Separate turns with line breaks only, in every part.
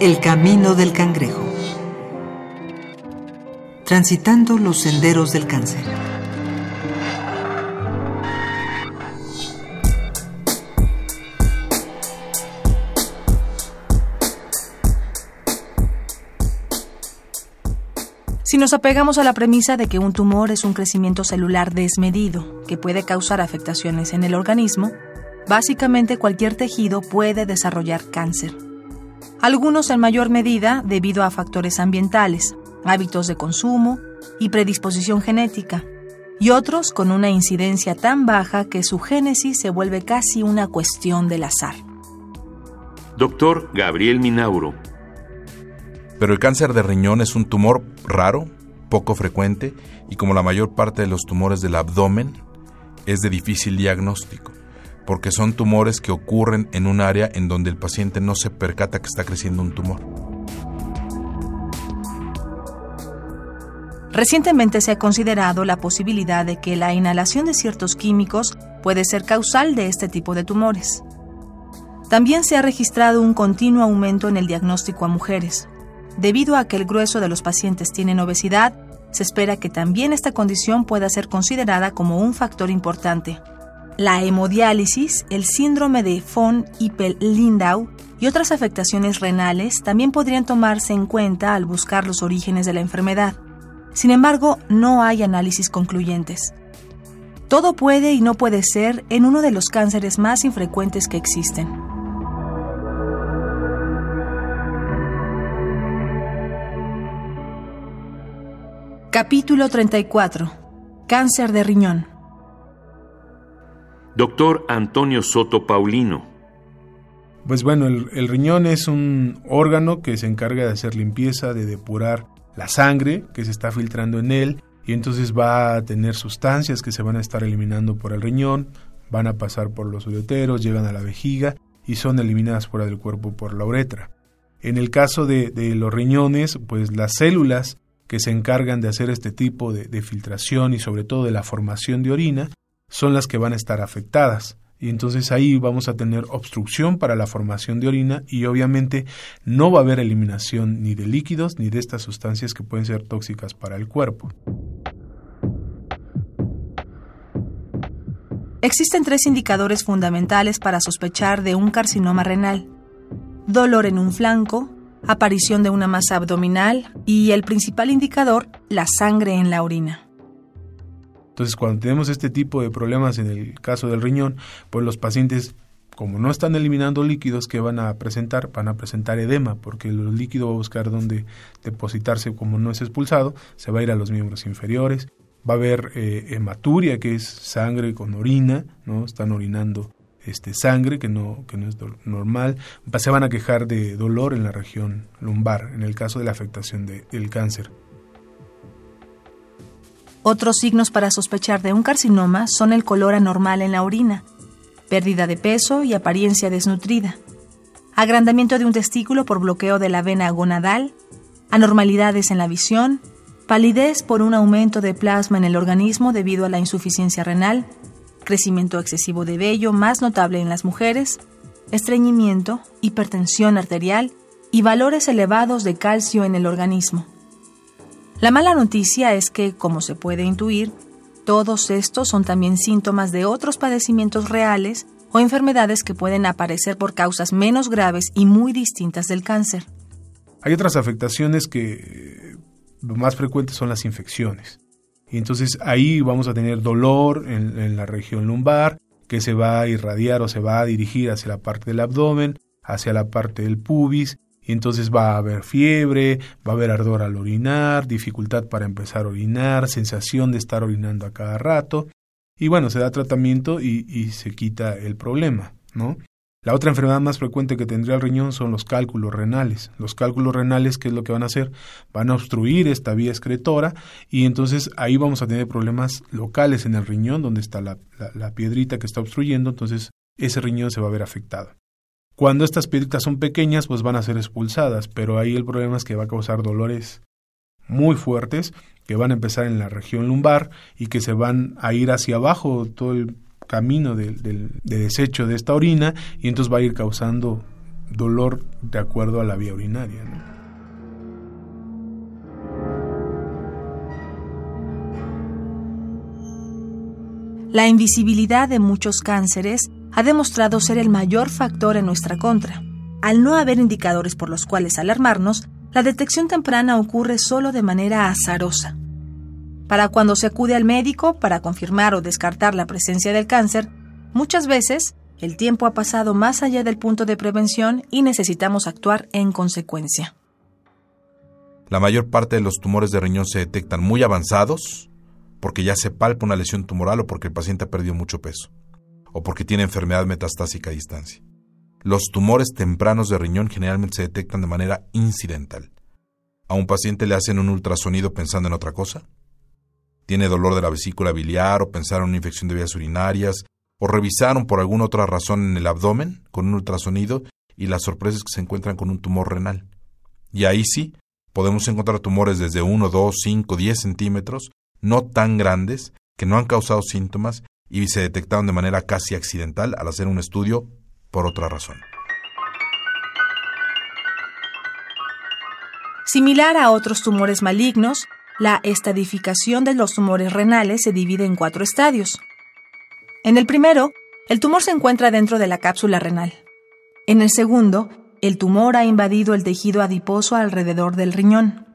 El camino del cangrejo. Transitando los senderos del cáncer.
Si nos apegamos a la premisa de que un tumor es un crecimiento celular desmedido que puede causar afectaciones en el organismo, básicamente cualquier tejido puede desarrollar cáncer algunos en mayor medida debido a factores ambientales, hábitos de consumo y predisposición genética, y otros con una incidencia tan baja que su génesis se vuelve casi una cuestión del azar.
Doctor Gabriel Minauro.
Pero el cáncer de riñón es un tumor raro, poco frecuente, y como la mayor parte de los tumores del abdomen, es de difícil diagnóstico porque son tumores que ocurren en un área en donde el paciente no se percata que está creciendo un tumor.
Recientemente se ha considerado la posibilidad de que la inhalación de ciertos químicos puede ser causal de este tipo de tumores. También se ha registrado un continuo aumento en el diagnóstico a mujeres. Debido a que el grueso de los pacientes tienen obesidad, se espera que también esta condición pueda ser considerada como un factor importante la hemodiálisis, el síndrome de von Hippel-Lindau y otras afectaciones renales también podrían tomarse en cuenta al buscar los orígenes de la enfermedad. Sin embargo, no hay análisis concluyentes. Todo puede y no puede ser en uno de los cánceres más infrecuentes que existen. Capítulo 34. Cáncer de riñón.
Doctor Antonio Soto Paulino.
Pues bueno, el, riñón es un órgano que se encarga de hacer limpieza, de depurar la sangre que se está filtrando en él y entonces va a tener sustancias que se van a estar eliminando por el riñón, van a pasar por los ureteros, llegan a la vejiga y son eliminadas fuera del cuerpo por la uretra. En el caso de, los riñones, pues las células que se encargan de hacer este tipo de filtración y sobre todo de la formación de orina, son las que van a estar afectadas. Y entonces ahí vamos a tener obstrucción para la formación de orina y obviamente no va a haber eliminación ni de líquidos ni de estas sustancias que pueden ser tóxicas para el cuerpo.
Existen tres indicadores fundamentales para sospechar de un carcinoma renal. Dolor en un flanco, aparición de una masa abdominal y el principal indicador, la sangre en la orina.
Entonces, cuando tenemos este tipo de problemas en el caso del riñón, pues los pacientes como no están eliminando líquidos que van a presentar, van a presentar edema, porque el líquido va a buscar dónde depositarse como no es expulsado, se va a ir a los miembros inferiores, va a haber eh, hematuria, que es sangre con orina, ¿no? Están orinando este sangre que no, que no es normal, se van a quejar de dolor en la región lumbar, en el caso de la afectación del cáncer.
Otros signos para sospechar de un carcinoma son el color anormal en la orina, pérdida de peso y apariencia desnutrida, agrandamiento de un testículo por bloqueo de la vena gonadal, anormalidades en la visión, palidez por un aumento de plasma en el organismo debido a la insuficiencia renal, crecimiento excesivo de vello más notable en las mujeres, estreñimiento, hipertensión arterial y valores elevados de calcio en el organismo. La mala noticia es que, como se puede intuir, todos estos son también síntomas de otros padecimientos reales o enfermedades que pueden aparecer por causas menos graves y muy distintas del cáncer.
Hay otras afectaciones que lo más frecuentes son las infecciones. Y entonces ahí vamos a tener dolor en la región lumbar que se va a irradiar o se va a dirigir hacia la parte del abdomen, hacia la parte del pubis y entonces va a haber fiebre, va a haber ardor al orinar, dificultad para empezar a orinar, sensación de estar orinando a cada rato, y bueno, se da tratamiento y, se quita el problema, ¿no? La otra enfermedad más frecuente que tendría el riñón son los cálculos renales. Los cálculos renales, ¿qué es lo que van a hacer? Van a obstruir esta vía excretora y entonces ahí vamos a tener problemas locales en el riñón, donde está la, la piedrita que está obstruyendo, entonces ese riñón se va a ver afectado. Cuando estas piedritas son pequeñas, pues van a ser expulsadas, pero ahí el problema es que va a causar dolores muy fuertes que van a empezar en la región lumbar y que se van a ir hacia abajo todo el camino de, desecho de esta orina y entonces va a ir causando dolor de acuerdo a la vía urinaria.
La invisibilidad de muchos cánceres ha demostrado ser el mayor factor en nuestra contra. Al no haber indicadores por los cuales alarmarnos, la detección temprana ocurre solo de manera azarosa. Para cuando se acude al médico para confirmar o descartar la presencia del cáncer, muchas veces el tiempo ha pasado más allá del punto de prevención y necesitamos actuar en consecuencia.
La mayor parte de los tumores de riñón se detectan muy avanzados porque ya se palpa una lesión tumoral o porque el paciente ha perdido mucho peso o porque tiene enfermedad metastásica a distancia. Los tumores tempranos de riñón generalmente se detectan de manera incidental. ¿A un paciente le hacen un ultrasonido pensando en otra cosa? ¿Tiene dolor de la vesícula biliar o pensaron en una infección de vías urinarias? ¿O revisaron por alguna otra razón en el abdomen con un ultrasonido y la sorpresa es que se encuentran con un tumor renal? Y ahí sí, podemos encontrar tumores desde 1, 2, 5, 10 centímetros, no tan grandes, que no han causado síntomas y se detectaron de manera casi accidental al hacer un estudio por otra razón.
Similar a otros tumores malignos, la estadificación de los tumores renales se divide en cuatro estadios. En el primero, el tumor se encuentra dentro de la cápsula renal. En el segundo, el tumor ha invadido el tejido adiposo alrededor del riñón.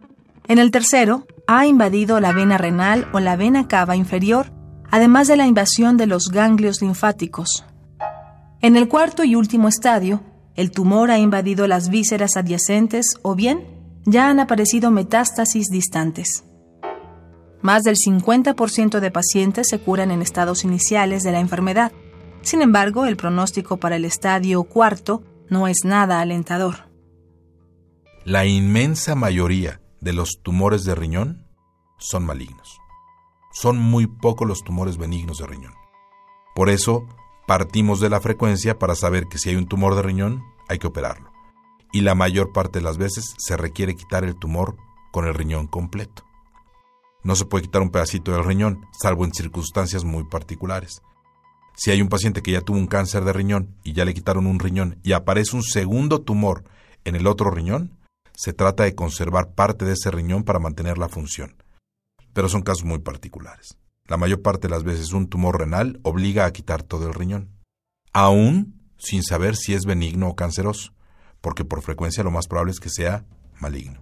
En el tercero, ha invadido la vena renal o la vena cava inferior, además de la invasión de los ganglios linfáticos. En el cuarto y último estadio, el tumor ha invadido las vísceras adyacentes o bien ya han aparecido metástasis distantes. Más del 50% de pacientes se curan en estados iniciales de la enfermedad. Sin embargo, el pronóstico para el estadio cuarto no es nada alentador.
La inmensa mayoría de los tumores de riñón son malignos. Son muy pocos los tumores benignos de riñón. Por eso, Partimos de la frecuencia para saber que si hay un tumor de riñón, hay que operarlo. Y la mayor parte de las veces se requiere quitar el tumor con el riñón completo. No se puede quitar un pedacito del riñón, salvo en circunstancias muy particulares. Si hay un paciente que ya tuvo un cáncer de riñón y ya le quitaron un riñón y aparece un segundo tumor en el otro riñón, se trata de conservar parte de ese riñón para mantener la función. Pero son casos muy particulares. La mayor parte de las veces un tumor renal obliga a quitar todo el riñón, aún sin saber si es benigno o canceroso, porque por frecuencia lo más probable es que sea maligno.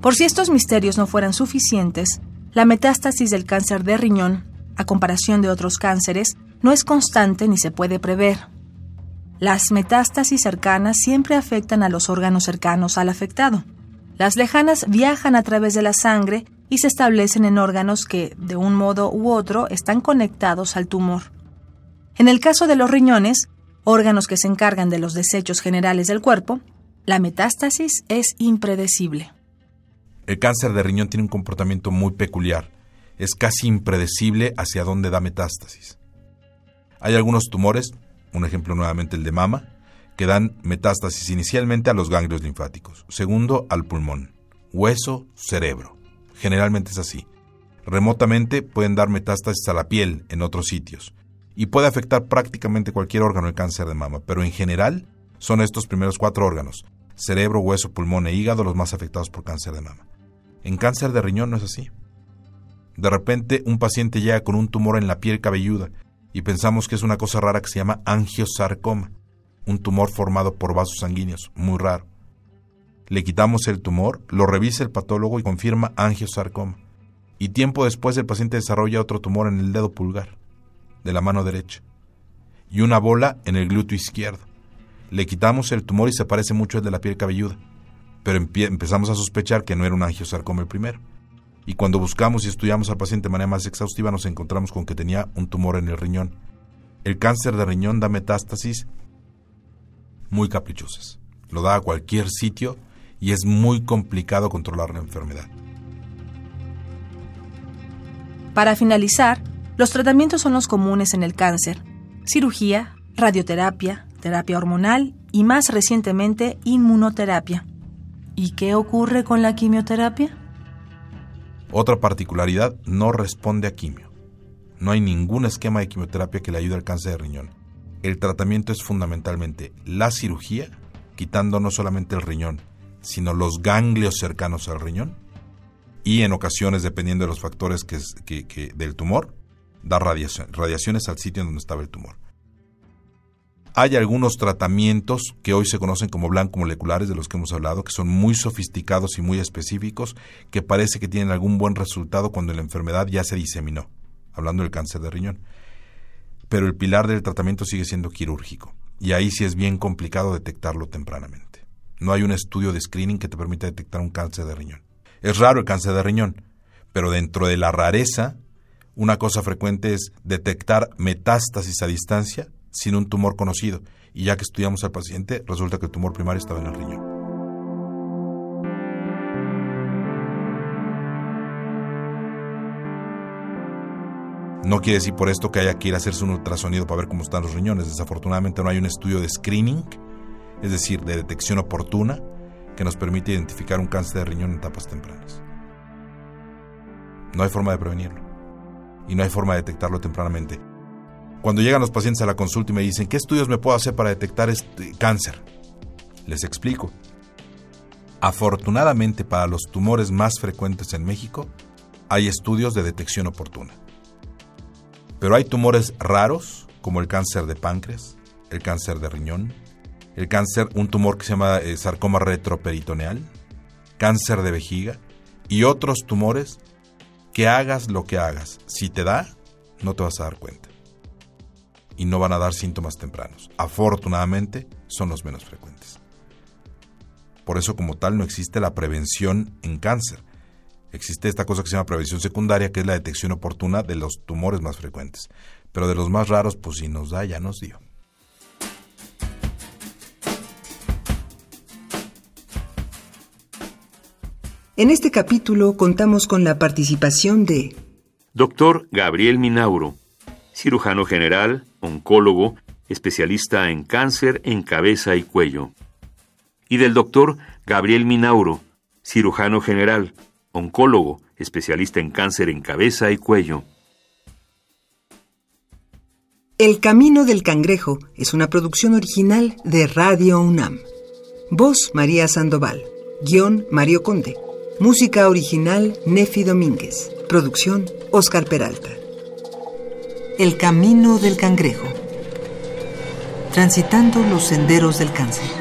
Por si estos misterios no fueran suficientes, la metástasis del cáncer de riñón, a comparación de otros cánceres, no es constante ni se puede prever. Las metástasis cercanas siempre afectan a los órganos cercanos al afectado. Las lejanas viajan a través de la sangre y se establecen en órganos que, de un modo u otro, están conectados al tumor. En el caso de los riñones, órganos que se encargan de los desechos generales del cuerpo, la metástasis es impredecible.
El cáncer de riñón tiene un comportamiento muy peculiar. Es casi impredecible hacia dónde da metástasis. Hay algunos tumores un ejemplo nuevamente el de mama, que dan metástasis inicialmente a los ganglios linfáticos, segundo al pulmón, hueso, cerebro. Generalmente es así. Remotamente pueden dar metástasis a la piel en otros sitios y puede afectar prácticamente cualquier órgano el cáncer de mama, pero en general son estos primeros cuatro órganos, cerebro, hueso, pulmón e hígado los más afectados por cáncer de mama. En cáncer de riñón no es así. De repente un paciente llega con un tumor en la piel cabelluda y pensamos que es una cosa rara que se llama angiosarcoma, un tumor formado por vasos sanguíneos, muy raro. Le quitamos el tumor, lo revisa el patólogo y confirma angiosarcoma. Y tiempo después el paciente desarrolla otro tumor en el dedo pulgar, de la mano derecha, y una bola en el glúteo izquierdo. Le quitamos el tumor y se parece mucho al de la piel cabelluda, pero empezamos a sospechar que no era un angiosarcoma el primero y cuando buscamos y estudiamos al paciente de manera más exhaustiva nos encontramos con que tenía un tumor en el riñón. El cáncer de riñón da metástasis muy caprichosas. Lo da a cualquier sitio y es muy complicado controlar la enfermedad.
Para finalizar, los tratamientos son los comunes en el cáncer. Cirugía, radioterapia, terapia hormonal y más recientemente inmunoterapia. ¿Y qué ocurre con la quimioterapia?
Otra particularidad, no responde a quimio. No hay ningún esquema de quimioterapia que le ayude al cáncer de riñón. El tratamiento es fundamentalmente la cirugía, quitando no solamente el riñón, sino los ganglios cercanos al riñón, y en ocasiones, dependiendo de los factores que, del tumor, dar radiaciones al sitio en donde estaba el tumor. Hay algunos tratamientos que hoy se conocen como blanco-moleculares, de los que hemos hablado, que son muy sofisticados y muy específicos, que parece que tienen algún buen resultado cuando la enfermedad ya se diseminó, hablando del cáncer de riñón. Pero el pilar del tratamiento sigue siendo quirúrgico, y ahí sí es bien complicado detectarlo tempranamente. No hay un estudio de screening que te permita detectar un cáncer de riñón. Es raro el cáncer de riñón, pero dentro de la rareza, una cosa frecuente es detectar metástasis a distancia sin un tumor conocido. Y ya que estudiamos al paciente, resulta que el tumor primario estaba en el riñón. No quiere decir por esto que haya que ir a hacerse un ultrasonido para ver cómo están los riñones. Desafortunadamente no hay un estudio de screening, es decir, de detección oportuna, que nos permite identificar un cáncer de riñón en etapas tempranas. No hay forma de prevenirlo y no hay forma de detectarlo tempranamente. Cuando llegan los pacientes a la consulta y me dicen, ¿qué estudios me puedo hacer para detectar este cáncer? Les explico. Afortunadamente para los tumores más frecuentes en México, hay estudios de detección oportuna. Pero hay tumores raros, como el cáncer de páncreas, el cáncer de riñón, el cáncer, un tumor que se llama eh, sarcoma retroperitoneal, cáncer de vejiga y otros tumores que hagas lo que hagas. Si te da, no te vas a dar cuenta y no van a dar síntomas tempranos. Afortunadamente, son los menos frecuentes. Por eso, como tal, no existe la prevención en cáncer. Existe esta cosa que se llama prevención secundaria, que es la detección oportuna de los tumores más frecuentes. Pero de los más raros, pues si nos da, ya nos dio.
En este capítulo contamos con la participación de
Doctor Gabriel Minauro, cirujano general, oncólogo, especialista en cáncer en cabeza y cuello. Y del doctor Gabriel Minauro, cirujano general, oncólogo, especialista en cáncer en cabeza y cuello.
El Camino del Cangrejo es una producción original de Radio UNAM. Voz María Sandoval. Guión Mario Conde. Música original Nefi Domínguez. Producción Oscar Peralta. El camino del cangrejo. Transitando los senderos del cáncer.